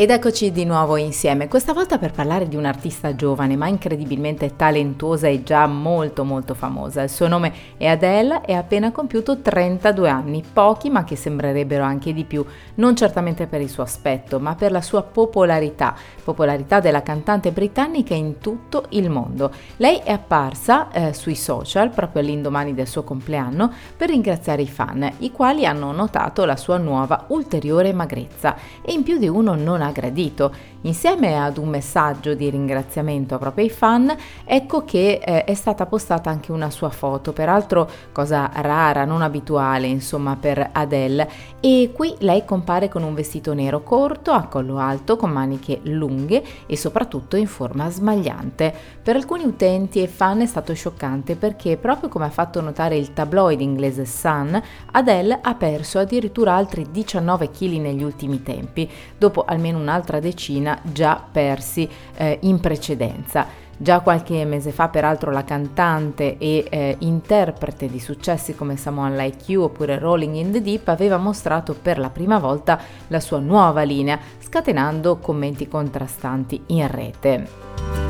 Ed eccoci di nuovo insieme, questa volta per parlare di un'artista giovane ma incredibilmente talentuosa e già molto molto famosa. Il suo nome è Adele e ha appena compiuto 32 anni, pochi ma che sembrerebbero anche di più, non certamente per il suo aspetto ma per la sua popolarità, popolarità della cantante britannica in tutto il mondo. Lei è apparsa eh, sui social proprio all'indomani del suo compleanno per ringraziare i fan, i quali hanno notato la sua nuova ulteriore magrezza e in più di uno non ha gradito. Insieme ad un messaggio di ringraziamento proprio ai fan, ecco che eh, è stata postata anche una sua foto, peraltro cosa rara, non abituale insomma per Adele, e qui lei compare con un vestito nero corto, a collo alto, con maniche lunghe e soprattutto in forma smagliante. Per alcuni utenti e fan è stato scioccante perché proprio come ha fatto notare il tabloid inglese Sun, Adele ha perso addirittura altri 19 kg negli ultimi tempi, dopo almeno un'altra decina già persi eh, in precedenza. Già qualche mese fa, peraltro, la cantante e eh, interprete di successi come Someone Like You oppure Rolling in the Deep aveva mostrato per la prima volta la sua nuova linea, scatenando commenti contrastanti in rete.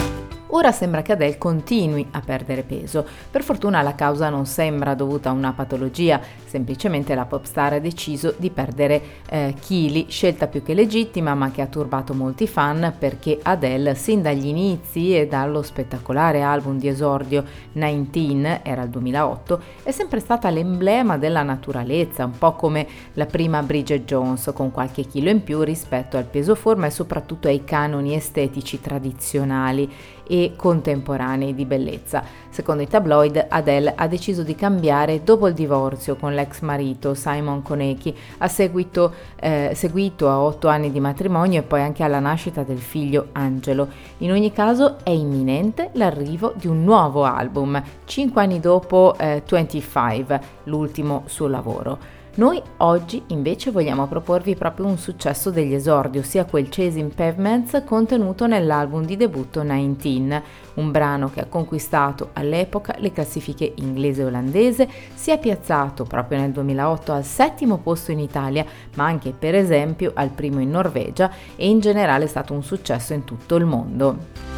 Ora sembra che Adele continui a perdere peso. Per fortuna la causa non sembra dovuta a una patologia, semplicemente la pop star ha deciso di perdere eh, chili, scelta più che legittima ma che ha turbato molti fan perché Adele sin dagli inizi e dallo spettacolare album di esordio 19, era il 2008, è sempre stata l'emblema della naturalezza, un po' come la prima Bridget Jones, con qualche chilo in più rispetto al peso forma e soprattutto ai canoni estetici tradizionali e contemporanei di bellezza. Secondo i tabloid, Adele ha deciso di cambiare dopo il divorzio con l'ex marito Simon Konecki, a seguito, eh, seguito a otto anni di matrimonio e poi anche alla nascita del figlio Angelo. In ogni caso è imminente l'arrivo di un nuovo album, cinque anni dopo eh, 25, l'ultimo suo lavoro. Noi oggi invece vogliamo proporvi proprio un successo degli esordi, ossia quel Chasing Pavements contenuto nell'album di debutto 19, un brano che ha conquistato all'epoca le classifiche inglese e olandese, si è piazzato proprio nel 2008 al settimo posto in Italia, ma anche per esempio al primo in Norvegia e in generale è stato un successo in tutto il mondo.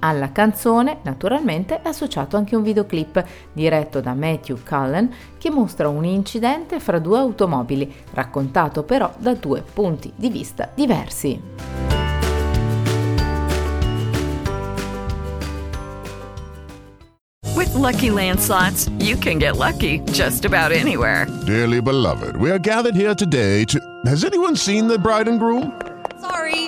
Alla canzone, naturalmente, è associato anche un videoclip diretto da Matthew Cullen che mostra un incidente fra due automobili, raccontato però da due punti di vista diversi. With lucky landslots, you can get lucky just about anywhere. Dearly beloved, we are gathered here today to. Has anyone seen the bride and groom? Sorry,